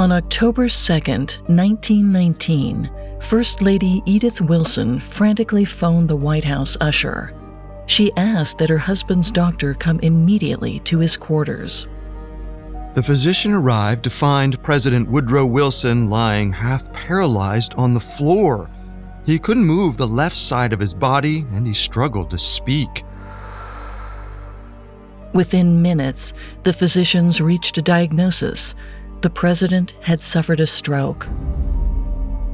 On October 2, 1919, First Lady Edith Wilson frantically phoned the White House usher. She asked that her husband's doctor come immediately to his quarters. The physician arrived to find President Woodrow Wilson lying half paralyzed on the floor. He couldn't move the left side of his body and he struggled to speak. Within minutes, the physicians reached a diagnosis. The president had suffered a stroke.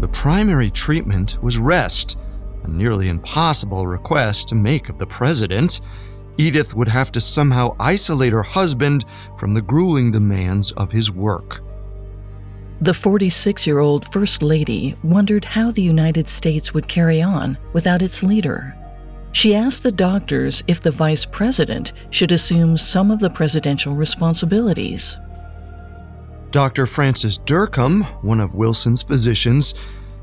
The primary treatment was rest, a nearly impossible request to make of the president. Edith would have to somehow isolate her husband from the grueling demands of his work. The 46 year old First Lady wondered how the United States would carry on without its leader. She asked the doctors if the vice president should assume some of the presidential responsibilities. Dr. Francis Dercum, one of Wilson's physicians,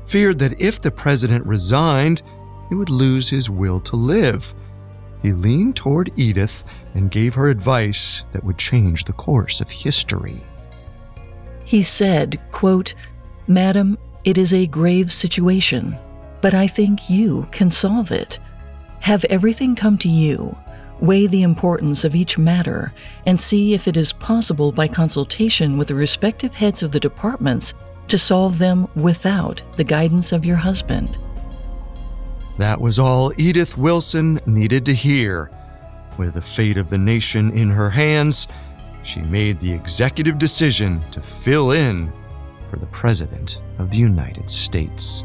feared that if the president resigned, he would lose his will to live. He leaned toward Edith and gave her advice that would change the course of history. He said, quote, Madam, it is a grave situation, but I think you can solve it. Have everything come to you weigh the importance of each matter, and see if it is possible by consultation with the respective heads of the departments to solve them without the guidance of your husband. That was all Edith Wilson needed to hear. With the fate of the nation in her hands, she made the executive decision to fill in for the President of the United States.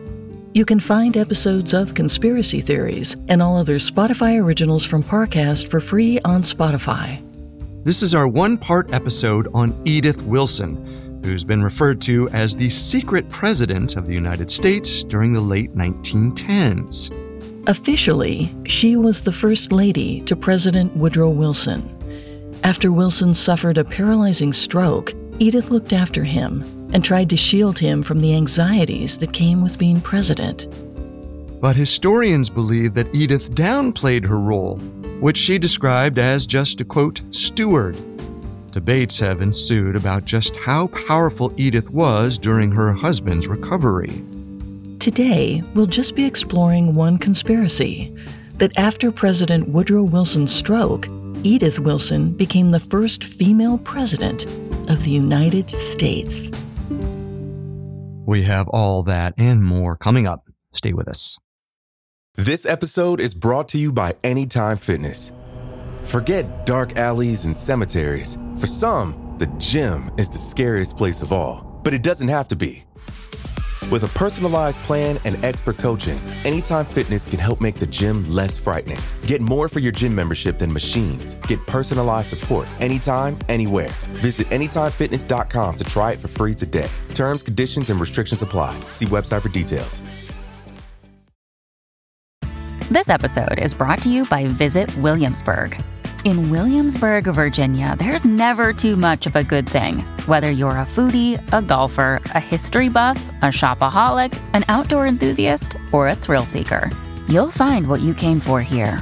You can find episodes of Conspiracy Theories and all other Spotify originals from Parcast for free on Spotify. This is our one part episode on Edith Wilson, who's been referred to as the secret president of the United States during the late 1910s. Officially, she was the first lady to President Woodrow Wilson. After Wilson suffered a paralyzing stroke, Edith looked after him and tried to shield him from the anxieties that came with being president. But historians believe that Edith downplayed her role, which she described as just a quote, steward. Debates have ensued about just how powerful Edith was during her husband's recovery. Today, we'll just be exploring one conspiracy that after President Woodrow Wilson's stroke, Edith Wilson became the first female president of the United States. We have all that and more coming up. Stay with us. This episode is brought to you by Anytime Fitness. Forget dark alleys and cemeteries. For some, the gym is the scariest place of all, but it doesn't have to be. With a personalized plan and expert coaching, Anytime Fitness can help make the gym less frightening. Get more for your gym membership than machines. Get personalized support anytime, anywhere. Visit AnytimeFitness.com to try it for free today. Terms, conditions, and restrictions apply. See website for details. This episode is brought to you by Visit Williamsburg. In Williamsburg, Virginia, there's never too much of a good thing. Whether you're a foodie, a golfer, a history buff, a shopaholic, an outdoor enthusiast, or a thrill seeker, you'll find what you came for here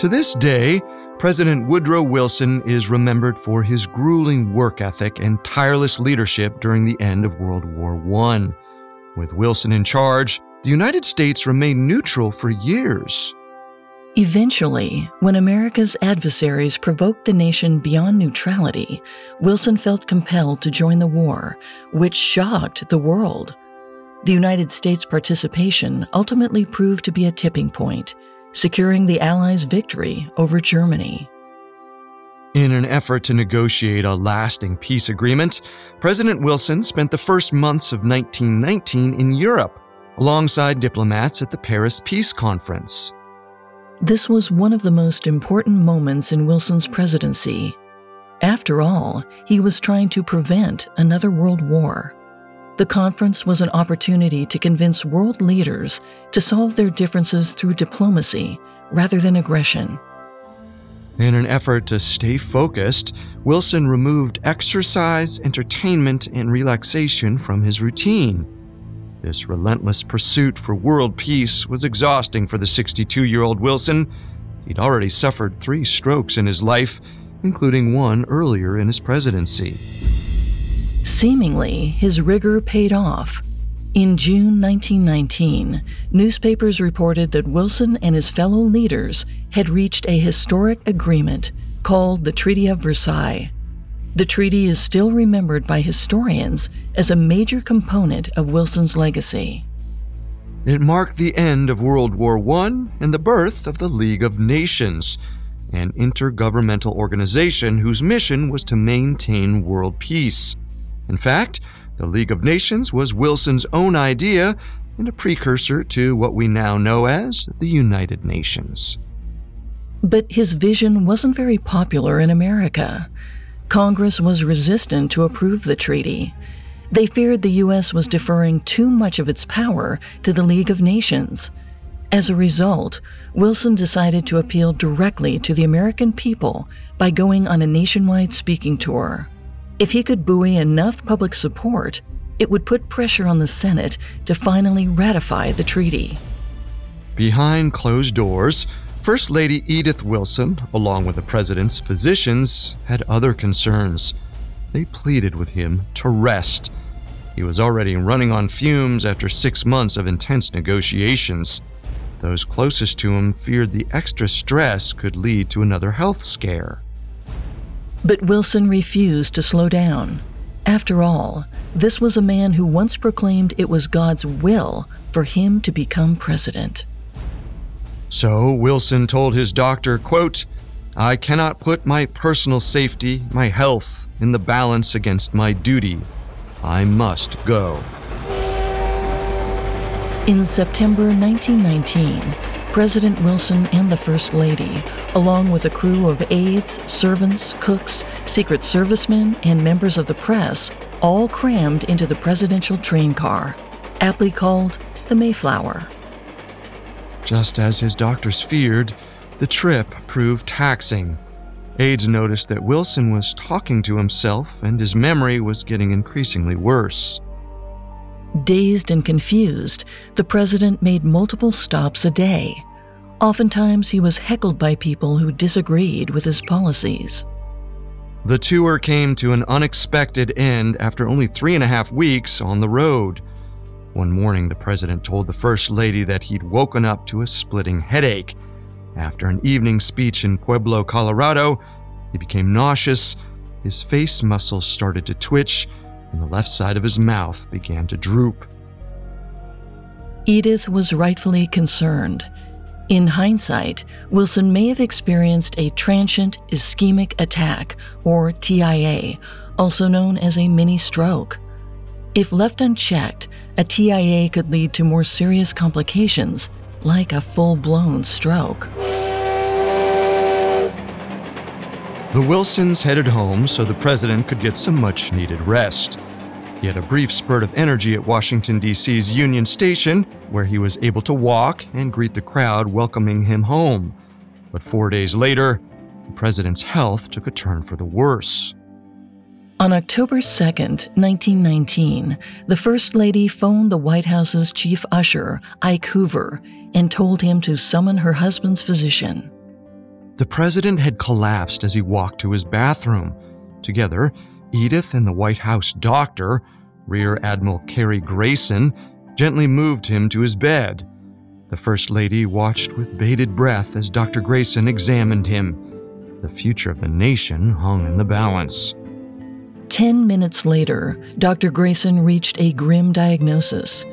To this day, President Woodrow Wilson is remembered for his grueling work ethic and tireless leadership during the end of World War I. With Wilson in charge, the United States remained neutral for years. Eventually, when America's adversaries provoked the nation beyond neutrality, Wilson felt compelled to join the war, which shocked the world. The United States' participation ultimately proved to be a tipping point securing the Allies' victory over Germany. In an effort to negotiate a lasting peace agreement, President Wilson spent the first months of 1919 in Europe, alongside diplomats at the Paris Peace Conference. This was one of the most important moments in Wilson's presidency. After all, he was trying to prevent another world war. The conference was an opportunity to convince world leaders to solve their differences through diplomacy rather than aggression. In an effort to stay focused, Wilson removed exercise, entertainment, and relaxation from his routine. This relentless pursuit for world peace was exhausting for the 62 year old Wilson. He'd already suffered three strokes in his life, including one earlier in his presidency. Seemingly, his rigor paid off. In June 1919, newspapers reported that Wilson and his fellow leaders had reached a historic agreement called the Treaty of Versailles. The treaty is still remembered by historians as a major component of Wilson's legacy. It marked the end of World War I and the birth of the League of Nations, an intergovernmental organization whose mission was to maintain world peace. In fact, the League of Nations was Wilson's own idea and a precursor to what we now know as the United Nations. But his vision wasn't very popular in America. Congress was resistant to approve the treaty. They feared the U.S. was deferring too much of its power to the League of Nations. As a result, Wilson decided to appeal directly to the American people by going on a nationwide speaking tour. If he could buoy enough public support, it would put pressure on the Senate to finally ratify the treaty. Behind closed doors, First Lady Edith Wilson, along with the president's physicians, had other concerns. They pleaded with him to rest. He was already running on fumes after six months of intense negotiations. Those closest to him feared the extra stress could lead to another health scare. But Wilson refused to slow down. After all, this was a man who once proclaimed it was God's will for him to become president. So Wilson told his doctor, quote, I cannot put my personal safety, my health, in the balance against my duty. I must go. In September 1919, President Wilson and the First Lady, along with a crew of aides, servants, cooks, Secret Servicemen, and members of the press, all crammed into the presidential train car, aptly called the Mayflower. Just as his doctors feared, the trip proved taxing. Aides noticed that Wilson was talking to himself and his memory was getting increasingly worse. Dazed and confused, the president made multiple stops a day. Oftentimes, he was heckled by people who disagreed with his policies. The tour came to an unexpected end after only three and a half weeks on the road. One morning, the president told the First Lady that he'd woken up to a splitting headache. After an evening speech in Pueblo, Colorado, he became nauseous, his face muscles started to twitch, and the left side of his mouth began to droop. Edith was rightfully concerned. In hindsight, Wilson may have experienced a transient ischemic attack, or TIA, also known as a mini stroke. If left unchecked, a TIA could lead to more serious complications, like a full blown stroke. The Wilsons headed home so the president could get some much needed rest. He had a brief spurt of energy at Washington, D.C.'s Union Station, where he was able to walk and greet the crowd welcoming him home. But four days later, the president's health took a turn for the worse. On October 2nd, 1919, the First Lady phoned the White House's chief usher, Ike Hoover, and told him to summon her husband's physician. The president had collapsed as he walked to his bathroom. Together, Edith and the White House doctor, Rear Admiral Cary Grayson, gently moved him to his bed. The First Lady watched with bated breath as Dr. Grayson examined him. The future of the nation hung in the balance. Ten minutes later, Dr. Grayson reached a grim diagnosis.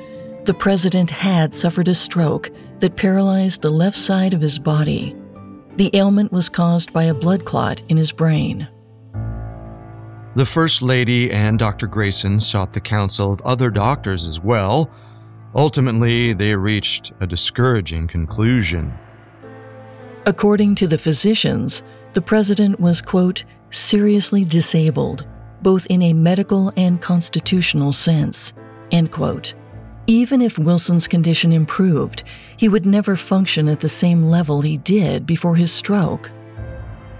The president had suffered a stroke that paralyzed the left side of his body. The ailment was caused by a blood clot in his brain. The First Lady and Dr. Grayson sought the counsel of other doctors as well. Ultimately, they reached a discouraging conclusion. According to the physicians, the president was, quote, seriously disabled, both in a medical and constitutional sense, end quote. Even if Wilson's condition improved, he would never function at the same level he did before his stroke.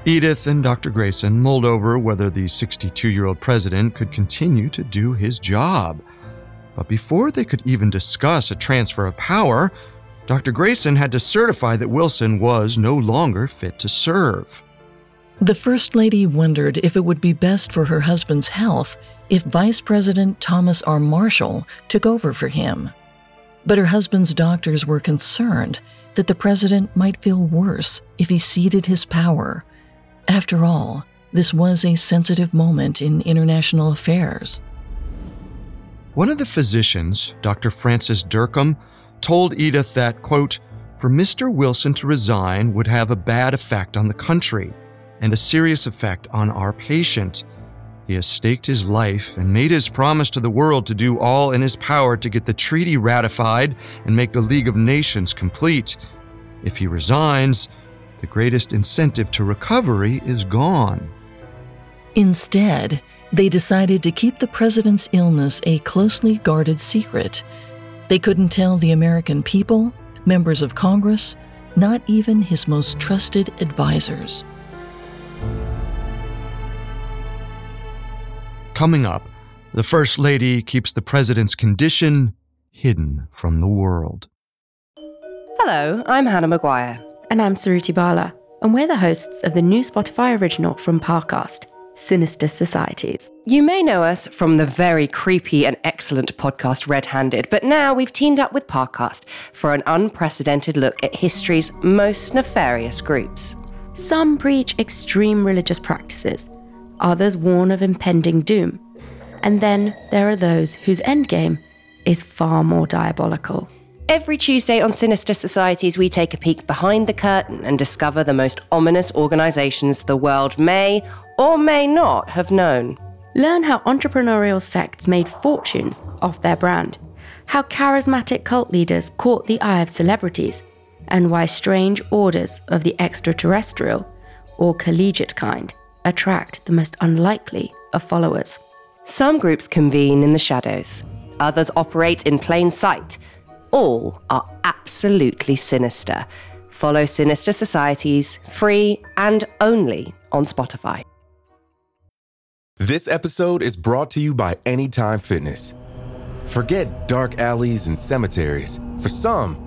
Edith and Dr. Grayson mulled over whether the 62 year old president could continue to do his job. But before they could even discuss a transfer of power, Dr. Grayson had to certify that Wilson was no longer fit to serve. The First Lady wondered if it would be best for her husband's health if Vice President Thomas R. Marshall took over for him. But her husband's doctors were concerned that the president might feel worse if he ceded his power after all, this was a sensitive moment in international affairs. One of the physicians, Dr. Francis Dercum, told Edith that, quote, for Mr. Wilson to resign would have a bad effect on the country and a serious effect on our patient. He has staked his life and made his promise to the world to do all in his power to get the treaty ratified and make the League of Nations complete. If he resigns, the greatest incentive to recovery is gone. Instead, they decided to keep the president's illness a closely guarded secret. They couldn't tell the American people, members of Congress, not even his most trusted advisors. Coming up, the First Lady keeps the president's condition hidden from the world. Hello, I'm Hannah Maguire. And I'm Suruthi Bala, and we're the hosts of the new Spotify original from Parcast, Sinister Societies. You may know us from the very creepy and excellent podcast Red Handed, but now we've teamed up with Parcast for an unprecedented look at history's most nefarious groups. Some preach extreme religious practices, others warn of impending doom, and then there are those whose endgame is far more diabolical. Every Tuesday on Sinister Societies, we take a peek behind the curtain and discover the most ominous organizations the world may or may not have known. Learn how entrepreneurial sects made fortunes off their brand, how charismatic cult leaders caught the eye of celebrities, and why strange orders of the extraterrestrial or collegiate kind attract the most unlikely of followers. Some groups convene in the shadows, others operate in plain sight all are absolutely sinister. Follow Sinister Societies free and only on Spotify. This episode is brought to you by Anytime Fitness. Forget dark alleys and cemeteries. For some,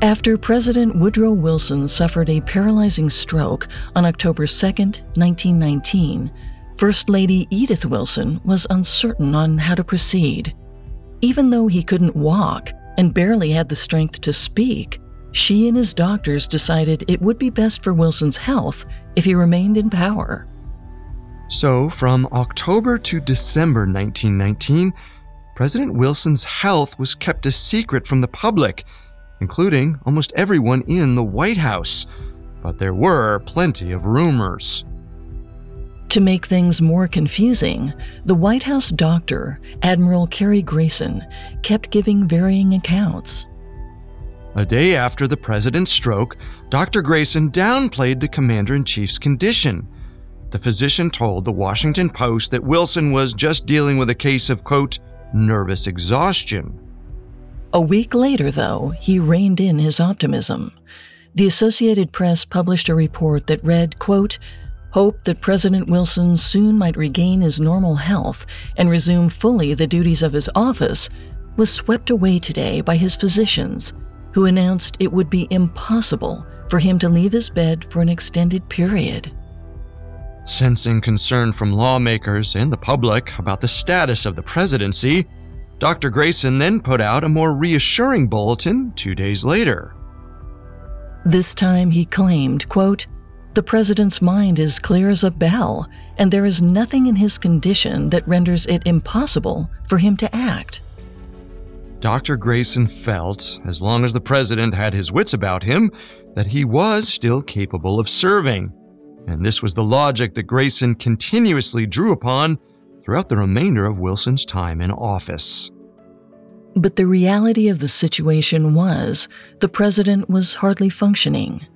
After President Woodrow Wilson suffered a paralyzing stroke on October 2, 1919, First Lady Edith Wilson was uncertain on how to proceed. Even though he couldn't walk and barely had the strength to speak, she and his doctors decided it would be best for Wilson's health if he remained in power. So, from October to December 1919, President Wilson's health was kept a secret from the public including almost everyone in the White House. But there were plenty of rumors. To make things more confusing, the White House doctor, Admiral Cary Grayson, kept giving varying accounts. A day after the president's stroke, Dr. Grayson downplayed the commander in chief's condition. the physician told the Washington Post that Wilson was just dealing with a case of, quote, nervous exhaustion. A week later, though, he reined in his optimism. The Associated Press published a report that read, quote, Hope that President Wilson soon might regain his normal health and resume fully the duties of his office was swept away today by his physicians, who announced it would be impossible for him to leave his bed for an extended period. Sensing concern from lawmakers and the public about the status of the presidency, Dr. Grayson then put out a more reassuring bulletin two days later. This time he claimed, quote, the president's mind is clear as a bell, and there is nothing in his condition that renders it impossible for him to act. Dr. Grayson felt, as long as the president had his wits about him, that he was still capable of serving. And this was the logic that Grayson continuously drew upon throughout the remainder of Wilson's time in office. But the reality of the situation was the president was hardly functioning.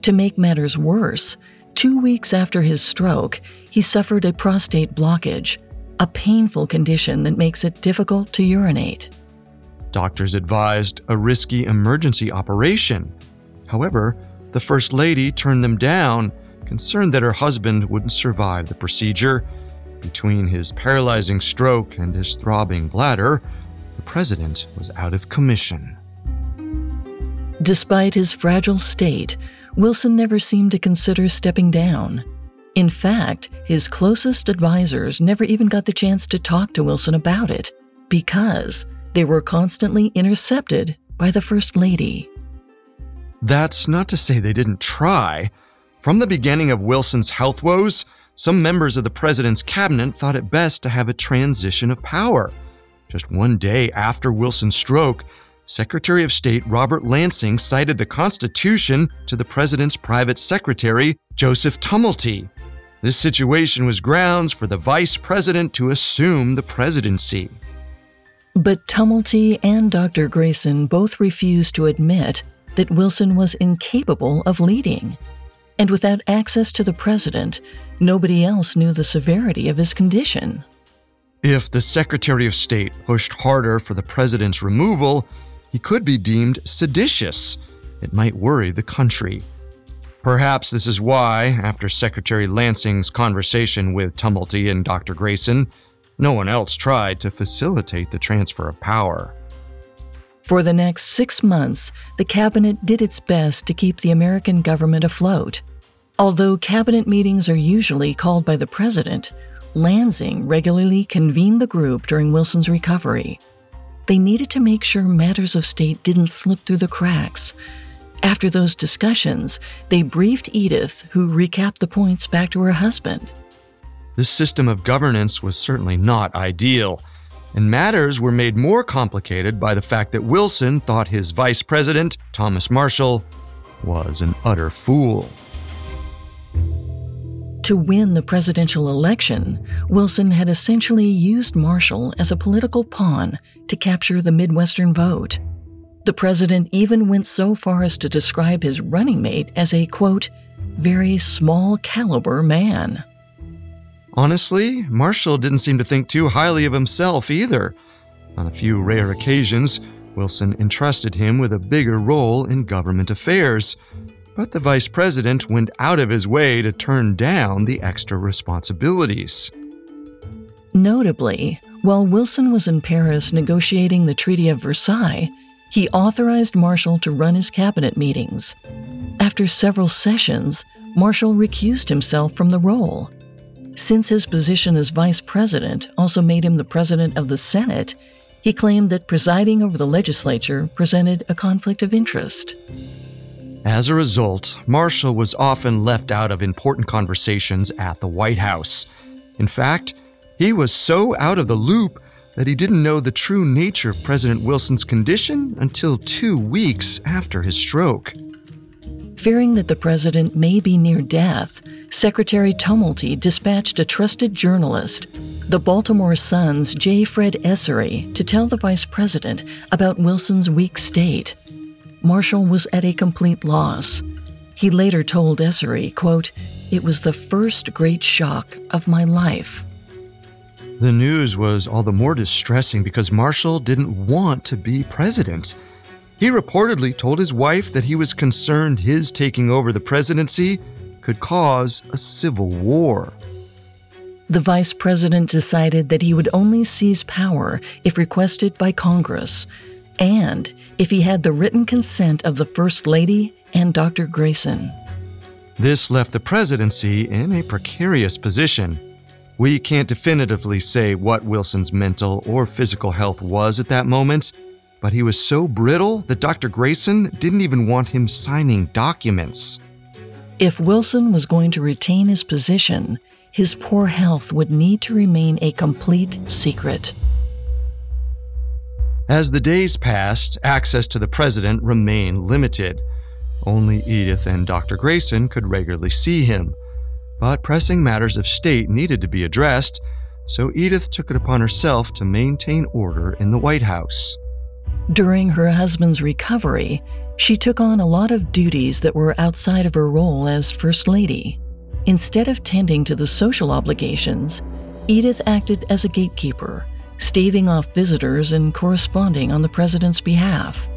To make matters worse, two weeks after his stroke, he suffered a prostate blockage, a painful condition that makes it difficult to urinate. Doctors advised a risky emergency operation. However, the First Lady turned them down, concerned that her husband wouldn't survive the procedure. Between his paralyzing stroke and his throbbing bladder, the president was out of commission. Despite his fragile state, Wilson never seemed to consider stepping down. In fact, his closest advisors never even got the chance to talk to Wilson about it because they were constantly intercepted by the First Lady. That's not to say they didn't try. From the beginning of Wilson's health woes, some members of the president's cabinet thought it best to have a transition of power. Just one day after Wilson's stroke, Secretary of State Robert Lansing cited the Constitution to the president's private secretary, Joseph Tumulty. This situation was grounds for the vice president to assume the presidency. But Tumulty and Dr. Grayson both refused to admit that Wilson was incapable of leading. And without access to the president, nobody else knew the severity of his condition. If the Secretary of State pushed harder for the president's removal, he could be deemed seditious. It might worry the country. Perhaps this is why, after Secretary Lansing's conversation with Tumulty and Dr. Grayson, no one else tried to facilitate the transfer of power. For the next six months, the cabinet did its best to keep the American government afloat. Although cabinet meetings are usually called by the president, Lansing regularly convened the group during Wilson's recovery. They needed to make sure matters of state didn't slip through the cracks. After those discussions, they briefed Edith, who recapped the points back to her husband. This system of governance was certainly not ideal, and matters were made more complicated by the fact that Wilson thought his vice president, Thomas Marshall, was an utter fool. To win the presidential election, Wilson had essentially used Marshall as a political pawn to capture the Midwestern vote. The president even went so far as to describe his running mate as a, quote, very small caliber man. Honestly, Marshall didn't seem to think too highly of himself either. On a few rare occasions, Wilson entrusted him with a bigger role in government affairs, but the vice president went out of his way to turn down the extra responsibilities. Notably, while Wilson was in Paris negotiating the Treaty of Versailles, he authorized Marshall to run his cabinet meetings. After several sessions, Marshall recused himself from the role. Since his position as vice president also made him the president of the Senate, he claimed that presiding over the legislature presented a conflict of interest. As a result, Marshall was often left out of important conversations at the White House. In fact, he was so out of the loop that he didn't know the true nature of President Wilson's condition until two weeks after his stroke. Fearing that the president may be near death, Secretary Tumulty dispatched a trusted journalist, the Baltimore Sun's J. Fred Essary, to tell the vice president about Wilson's weak state. Marshall was at a complete loss. He later told Essary, quote, it was the first great shock of my life. The news was all the more distressing because Marshall didn't want to be president. He reportedly told his wife that he was concerned his taking over the presidency could cause a civil war. The vice president decided that he would only seize power if requested by Congress and if he had the written consent of the First Lady and Dr. Grayson. This left the presidency in a precarious position. We can't definitively say what Wilson's mental or physical health was at that moment, but he was so brittle that Dr. Grayson didn't even want him signing documents. If Wilson was going to retain his position, his poor health would need to remain a complete secret. As the days passed, access to the president remained limited. Only Edith and Dr. Grayson could regularly see him. But pressing matters of state needed to be addressed, so Edith took it upon herself to maintain order in the White House. During her husband's recovery, she took on a lot of duties that were outside of her role as First Lady. Instead of tending to the social obligations, Edith acted as a gatekeeper, staving off visitors and corresponding on the president's behalf.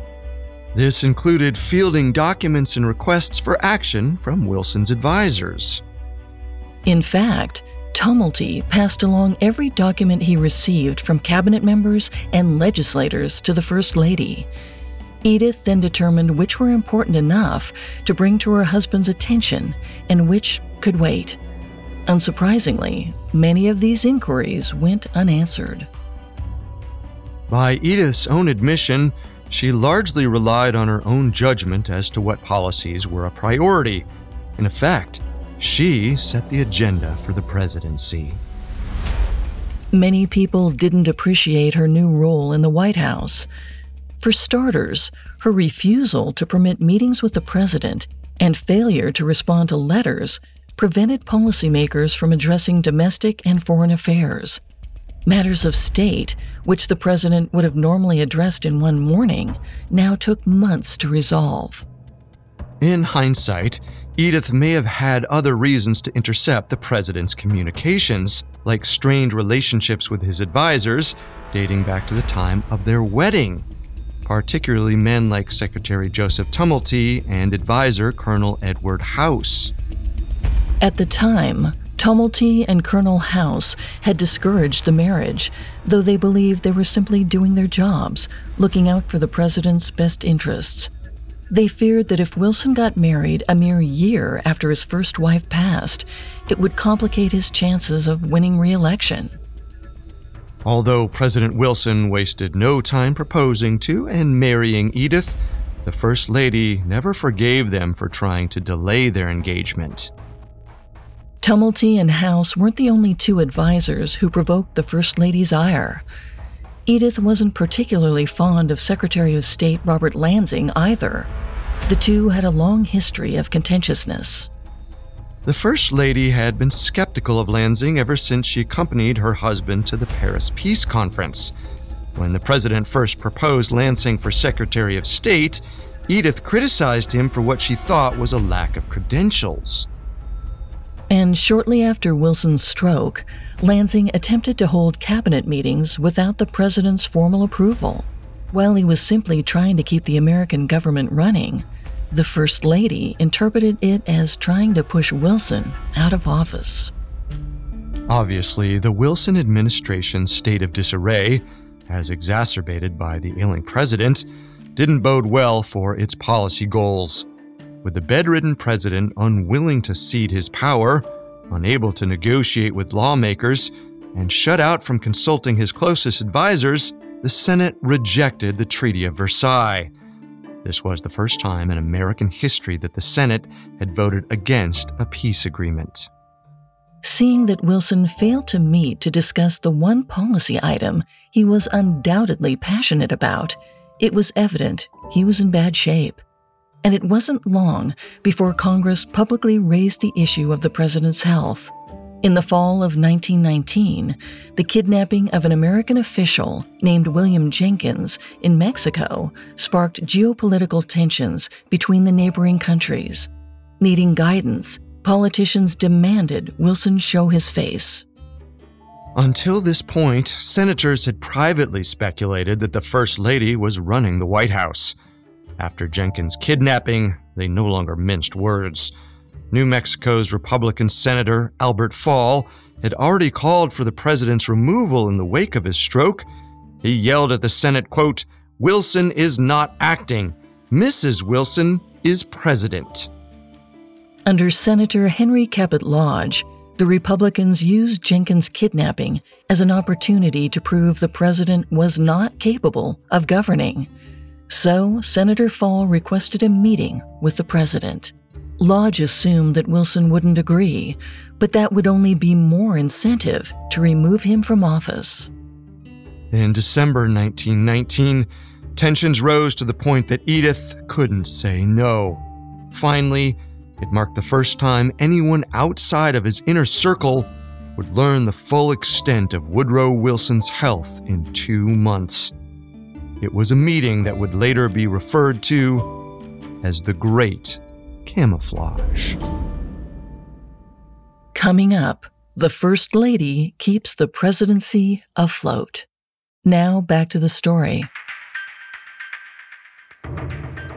This included fielding documents and requests for action from Wilson's advisors. In fact, Tumulty passed along every document he received from cabinet members and legislators to the First Lady. Edith then determined which were important enough to bring to her husband's attention and which could wait. Unsurprisingly, many of these inquiries went unanswered. By Edith's own admission, she largely relied on her own judgment as to what policies were a priority. In effect, she set the agenda for the presidency. Many people didn't appreciate her new role in the White House. For starters, her refusal to permit meetings with the president and failure to respond to letters prevented policymakers from addressing domestic and foreign affairs. Matters of state, which the president would have normally addressed in one morning, now took months to resolve. In hindsight, Edith may have had other reasons to intercept the president's communications, like strained relationships with his advisors dating back to the time of their wedding, particularly men like Secretary Joseph Tumulty and advisor Colonel Edward House. At the time, Tumulty and Colonel House had discouraged the marriage, though they believed they were simply doing their jobs, looking out for the president's best interests. They feared that if Wilson got married a mere year after his first wife passed, it would complicate his chances of winning re election. Although President Wilson wasted no time proposing to and marrying Edith, the First Lady never forgave them for trying to delay their engagement. Tumulty and House weren't the only two advisors who provoked the First Lady's ire. Edith wasn't particularly fond of Secretary of State Robert Lansing either. The two had a long history of contentiousness. The First Lady had been skeptical of Lansing ever since she accompanied her husband to the Paris Peace Conference. When the president first proposed Lansing for Secretary of State, Edith criticized him for what she thought was a lack of credentials. And shortly after Wilson's stroke, Lansing attempted to hold cabinet meetings without the president's formal approval. While he was simply trying to keep the American government running, the First Lady interpreted it as trying to push Wilson out of office. Obviously, the Wilson administration's state of disarray, as exacerbated by the ailing president, didn't bode well for its policy goals with the bedridden president unwilling to cede his power, unable to negotiate with lawmakers, and shut out from consulting his closest advisors, the Senate rejected the Treaty of Versailles. This was the first time in American history that the Senate had voted against a peace agreement. Seeing that Wilson failed to meet to discuss the one policy item he was undoubtedly passionate about, it was evident he was in bad shape and it wasn't long before Congress publicly raised the issue of the president's health. In the fall of 1919, the kidnapping of an American official named William Jenkins in Mexico sparked geopolitical tensions between the neighboring countries. Needing guidance, politicians demanded Wilson show his face. Until this point, senators had privately speculated that the First Lady was running the White House. After Jenkins' kidnapping, they no longer minced words. New Mexico's Republican Senator Albert Fall had already called for the president's removal in the wake of his stroke. He yelled at the Senate, quote, Wilson is not acting. Mrs. Wilson is president. Under Senator Henry Cabot Lodge, the Republicans used Jenkins' kidnapping as an opportunity to prove the president was not capable of governing. So, Senator Fall requested a meeting with the president. Lodge assumed that Wilson wouldn't agree, but that would only be more incentive to remove him from office. In December 1919, tensions rose to the point that Edith couldn't say no. Finally, it marked the first time anyone outside of his inner circle would learn the full extent of Woodrow Wilson's health in two months. It was a meeting that would later be referred to as the Great Camouflage. Coming up, the First Lady keeps the presidency afloat. Now back to the story.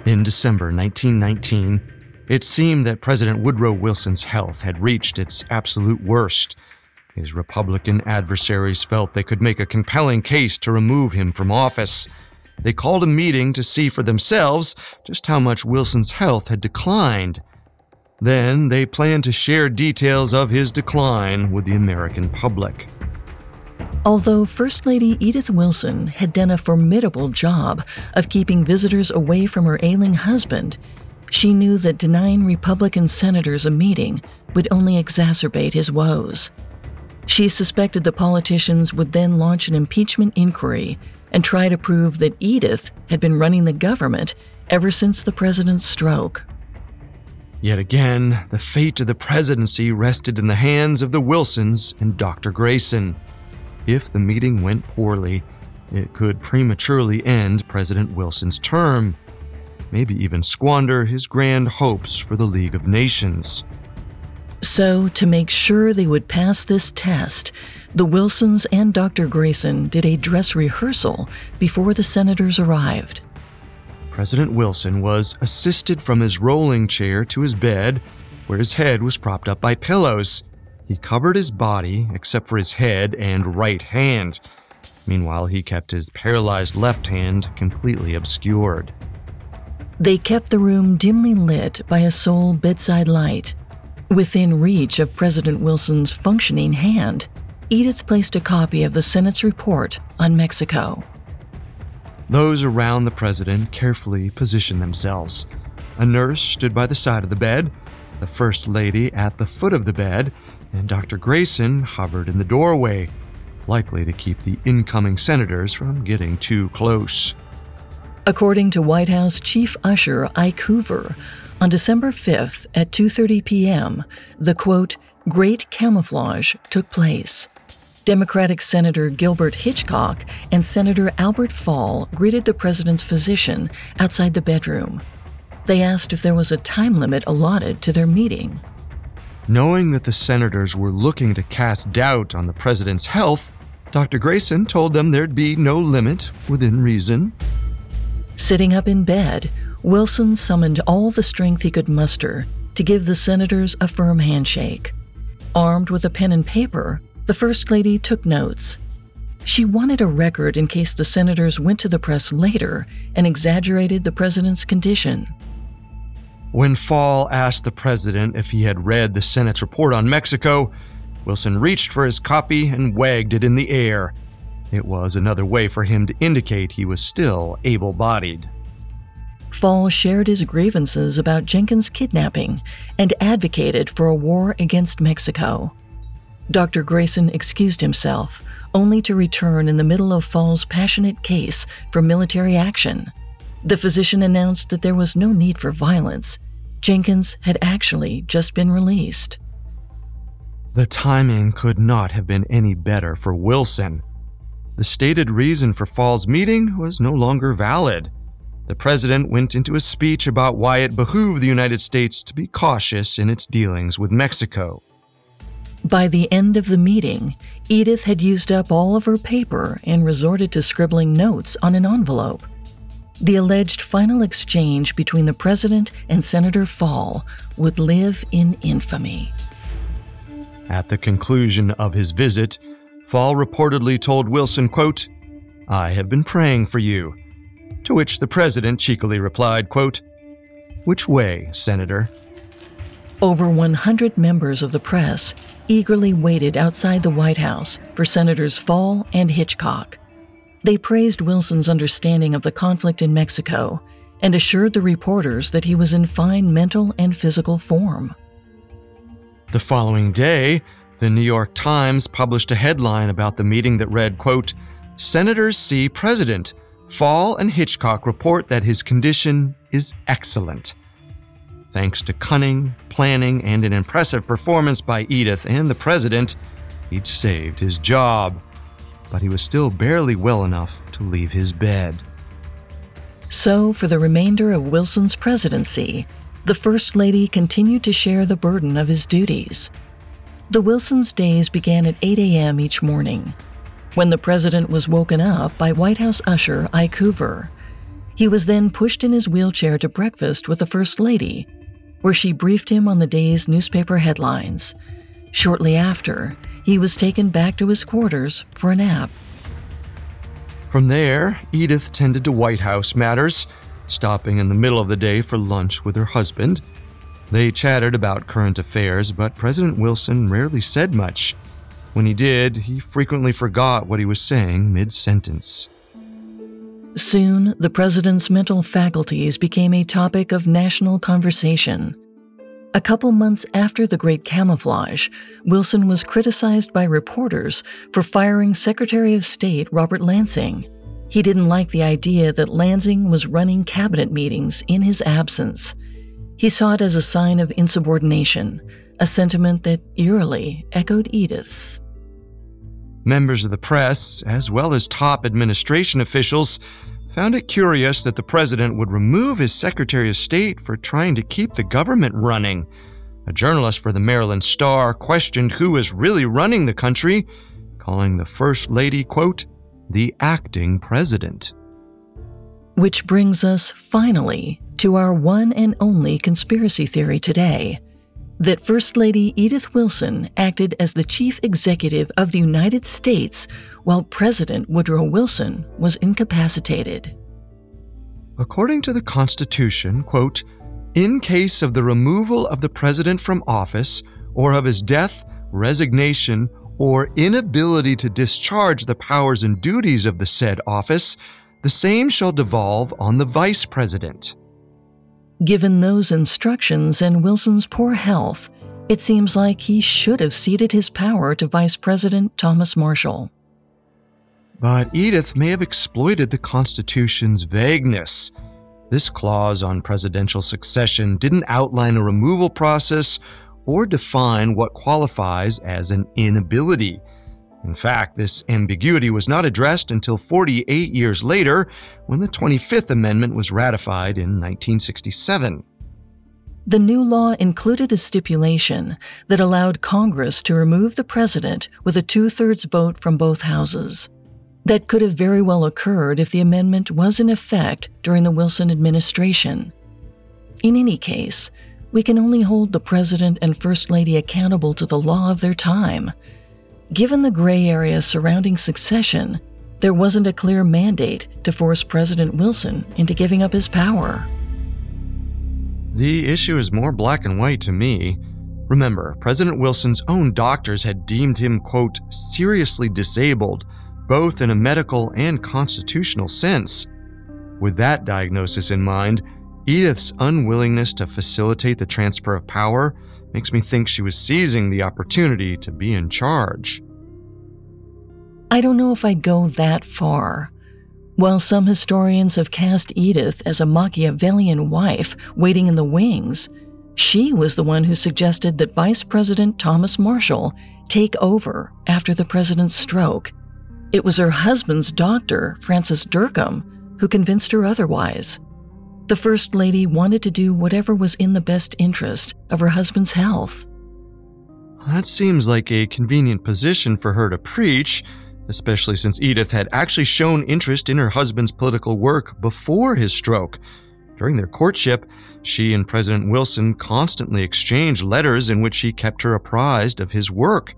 In December 1919, it seemed that President Woodrow Wilson's health had reached its absolute worst. His Republican adversaries felt they could make a compelling case to remove him from office. They called a meeting to see for themselves just how much Wilson's health had declined. Then they planned to share details of his decline with the American public. Although First Lady Edith Wilson had done a formidable job of keeping visitors away from her ailing husband, she knew that denying Republican senators a meeting would only exacerbate his woes. She suspected the politicians would then launch an impeachment inquiry and try to prove that Edith had been running the government ever since the president's stroke. Yet again, the fate of the presidency rested in the hands of the Wilsons and Dr. Grayson. If the meeting went poorly, it could prematurely end President Wilson's term maybe even squander his grand hopes for the League of Nations. So, to make sure they would pass this test, the Wilsons and Dr. Grayson did a dress rehearsal before the senators arrived. President Wilson was assisted from his rolling chair to his bed, where his head was propped up by pillows. He covered his body, except for his head and right hand. Meanwhile, he kept his paralyzed left hand completely obscured. They kept the room dimly lit by a sole bedside light. Within reach of President Wilson's functioning hand, Edith placed a copy of the Senate's report on Mexico. Those around the president carefully positioned themselves. A nurse stood by the side of the bed, the First Lady at the foot of the bed, and Dr. Grayson hovered in the doorway, likely to keep the incoming senators from getting too close. According to White House Chief Usher Ike Hoover, on December 5th at 2:30 p.m., the quote, "Great Camouflage" took place. Democratic Senator Gilbert Hitchcock and Senator Albert Fall greeted the president's physician outside the bedroom. They asked if there was a time limit allotted to their meeting. Knowing that the senators were looking to cast doubt on the president's health, Dr. Grayson told them there'd be no limit within reason. Sitting up in bed, Wilson summoned all the strength he could muster to give the senators a firm handshake. Armed with a pen and paper, the First Lady took notes. She wanted a record in case the senators went to the press later and exaggerated the president's condition. When Fall asked the president if he had read the Senate's report on Mexico, Wilson reached for his copy and wagged it in the air, it was another way for him to indicate he was still able bodied. Fall shared his grievances about Jenkins' kidnapping and advocated for a war against Mexico. Dr. Grayson excused himself, only to return in the middle of Fall's passionate case for military action. The physician announced that there was no need for violence. Jenkins had actually just been released. The timing could not have been any better for Wilson. The stated reason for Fall's meeting was no longer valid. the president went into a speech about why it behooved the United States to be cautious in its dealings with Mexico. By the end of the meeting, Edith had used up all of her paper and resorted to scribbling notes on an envelope. The alleged final exchange between the president and Senator Fall would live in infamy. At the conclusion of his visit, Fall reportedly told Wilson, quote, I have been praying for you. To which the president cheekily replied, quote, Which way, Senator? Over 100 members of the press eagerly waited outside the White House for Senators Fall and Hitchcock. They praised Wilson's understanding of the conflict in Mexico and assured the reporters that he was in fine mental and physical form. The following day, the New York Times published a headline about the meeting that read, quote, Senators see President. Fall and Hitchcock report that his condition is excellent. Thanks to cunning, planning, and an impressive performance by Edith and the president, he'd saved his job. But he was still barely well enough to leave his bed. So, for the remainder of Wilson's presidency, the First Lady continued to share the burden of his duties. The Wilsons' days began at 8 a.m. each morning, when the president was woken up by White House usher Ike Hoover. He was then pushed in his wheelchair to breakfast with the First Lady, where she briefed him on the day's newspaper headlines. Shortly after, he was taken back to his quarters for a nap. From there, Edith tended to White House matters, stopping in the middle of the day for lunch with her husband. They chatted about current affairs, but President Wilson rarely said much. When he did, he frequently forgot what he was saying mid sentence. Soon, the president's mental faculties became a topic of national conversation. A couple months after the Great Camouflage, Wilson was criticized by reporters for firing Secretary of State Robert Lansing. He didn't like the idea that Lansing was running cabinet meetings in his absence. He saw it as a sign of insubordination, a sentiment that eerily echoed Edith's. Members of the press, as well as top administration officials, found it curious that the president would remove his Secretary of State for trying to keep the government running. A journalist for the Maryland Star questioned who was really running the country, calling the First Lady, quote, the acting president. Which brings us finally to our one and only conspiracy theory today that First Lady Edith Wilson acted as the chief executive of the United States while President Woodrow Wilson was incapacitated. According to the Constitution, quote, in case of the removal of the president from office or of his death, resignation, or inability to discharge the powers and duties of the said office, the same shall devolve on the vice president. Given those instructions and Wilson's poor health, it seems like he should have ceded his power to Vice President Thomas Marshall. But Edith may have exploited the Constitution's vagueness. This clause on presidential succession didn't outline a removal process or define what qualifies as an inability. In fact, this ambiguity was not addressed until 48 years later when the 25th Amendment was ratified in 1967. The new law included a stipulation that allowed Congress to remove the president with a two thirds vote from both houses. That could have very well occurred if the amendment was in effect during the Wilson administration. In any case, we can only hold the President and First Lady accountable to the law of their time. Given the gray area surrounding succession, there wasn't a clear mandate to force President Wilson into giving up his power. The issue is more black and white to me. Remember, President Wilson's own doctors had deemed him, quote, seriously disabled, both in a medical and constitutional sense. With that diagnosis in mind, Edith's unwillingness to facilitate the transfer of power makes me think she was seizing the opportunity to be in charge. I don't know if I'd go that far. While some historians have cast Edith as a Machiavellian wife waiting in the wings, she was the one who suggested that Vice President Thomas Marshall take over after the president's stroke. It was her husband's doctor, Francis Dercum, who convinced her otherwise. The First Lady wanted to do whatever was in the best interest of her husband's health. That seems like a convenient position for her to preach, especially since Edith had actually shown interest in her husband's political work before his stroke. During their courtship, she and President Wilson constantly exchanged letters in which he kept her apprised of his work.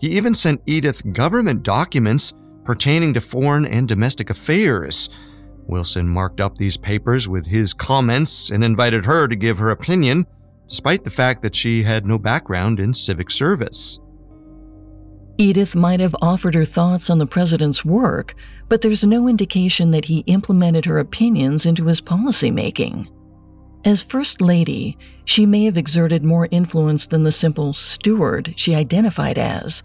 He even sent Edith government documents pertaining to foreign and domestic affairs. Wilson marked up these papers with his comments and invited her to give her opinion, despite the fact that she had no background in civic service. Edith might have offered her thoughts on the president's work, but there's no indication that he implemented her opinions into his policymaking. As First Lady, she may have exerted more influence than the simple steward she identified as,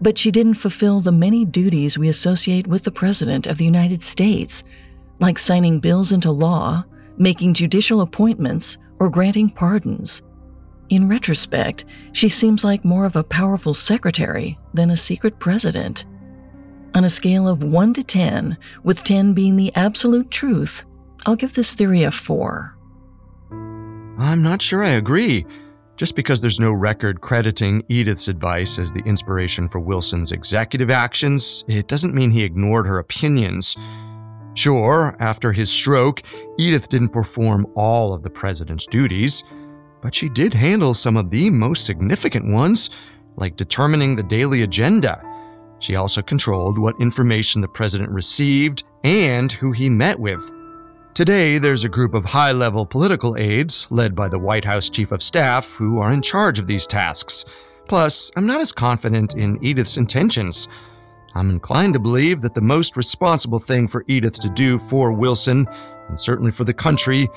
but she didn't fulfill the many duties we associate with the President of the United States, like signing bills into law, making judicial appointments, or granting pardons. In retrospect, she seems like more of a powerful secretary than a secret president. On a scale of 1 to 10, with 10 being the absolute truth, I'll give this theory a 4. I'm not sure I agree. Just because there's no record crediting Edith's advice as the inspiration for Wilson's executive actions, it doesn't mean he ignored her opinions. Sure, after his stroke, Edith didn't perform all of the president's duties but she did handle some of the most significant ones, like determining the daily agenda. She also controlled what information the president received and who he met with. Today, there's a group of high level political aides, led by the White House Chief of Staff, who are in charge of these tasks. Plus, I'm not as confident in Edith's intentions. I'm inclined to believe that the most responsible thing for Edith to do for Wilson, and certainly for the country,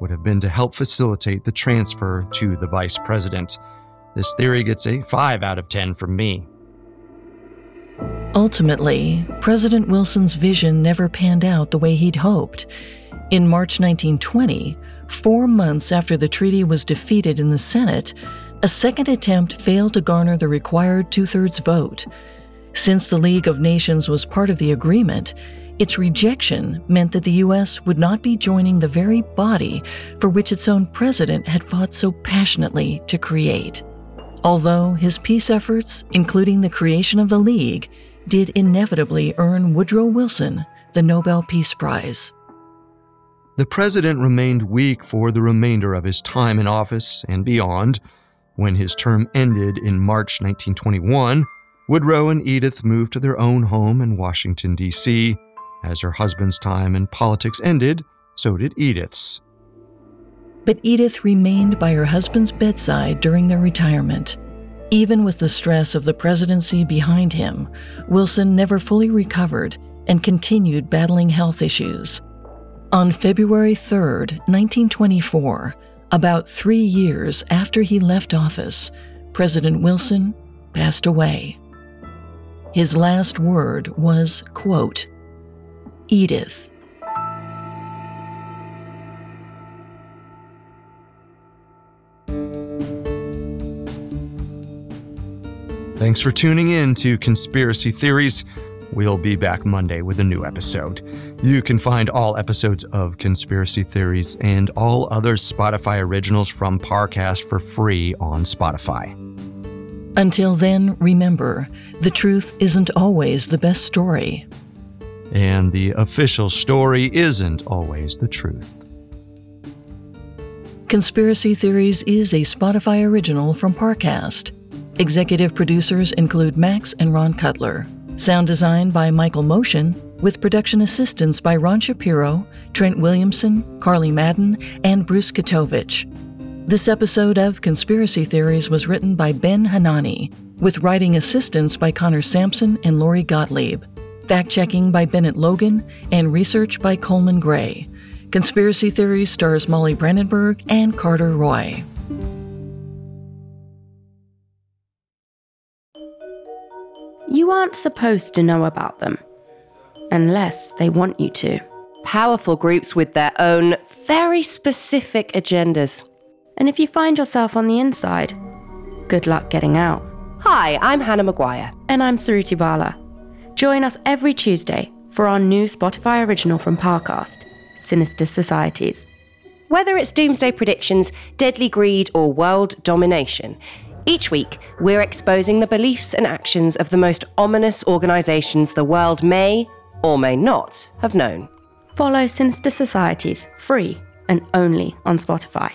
would have been to help facilitate the transfer to the vice president. This theory gets a 5 out of 10 from me. Ultimately, President Wilson's vision never panned out the way he'd hoped. In March 1920, four months after the treaty was defeated in the Senate, a second attempt failed to garner the required two thirds vote. Since the League of Nations was part of the agreement, its rejection meant that the U.S. would not be joining the very body for which its own president had fought so passionately to create. Although his peace efforts, including the creation of the League, did inevitably earn Woodrow Wilson the Nobel Peace Prize. The president remained weak for the remainder of his time in office and beyond. When his term ended in March 1921, Woodrow and Edith moved to their own home in Washington, D.C., as her husband's time in politics ended, so did Edith's. But Edith remained by her husband's bedside during their retirement. Even with the stress of the presidency behind him, Wilson never fully recovered and continued battling health issues. On February 3, 1924, about three years after he left office, President Wilson passed away. His last word was, quote, Edith. Thanks for tuning in to Conspiracy Theories. We'll be back Monday with a new episode. You can find all episodes of Conspiracy Theories and all other Spotify originals from Parcast for free on Spotify. Until then, remember the truth isn't always the best story and the official story isn't always the truth. Conspiracy Theories is a Spotify original from Parcast. Executive producers include Max and Ron Cutler. Sound design by Michael Motion, with production assistance by Ron Shapiro, Trent Williamson, Carly Madden, and Bruce Katovich. This episode of Conspiracy Theories was written by Ben Hanani, with writing assistance by Connor Sampson and Lori Gottlieb. Fact checking by Bennett Logan and research by Coleman Gray. Conspiracy Theories stars Molly Brandenburg and Carter Roy. You aren't supposed to know about them unless they want you to. Powerful groups with their own very specific agendas. And if you find yourself on the inside, good luck getting out. Hi, I'm Hannah Maguire. And I'm Suruthi Bala. Join us every Tuesday for our new Spotify original from Parcast, Sinister Societies. Whether it's doomsday predictions, deadly greed, or world domination, each week we're exposing the beliefs and actions of the most ominous organisations the world may or may not have known. Follow Sinister Societies free and only on Spotify.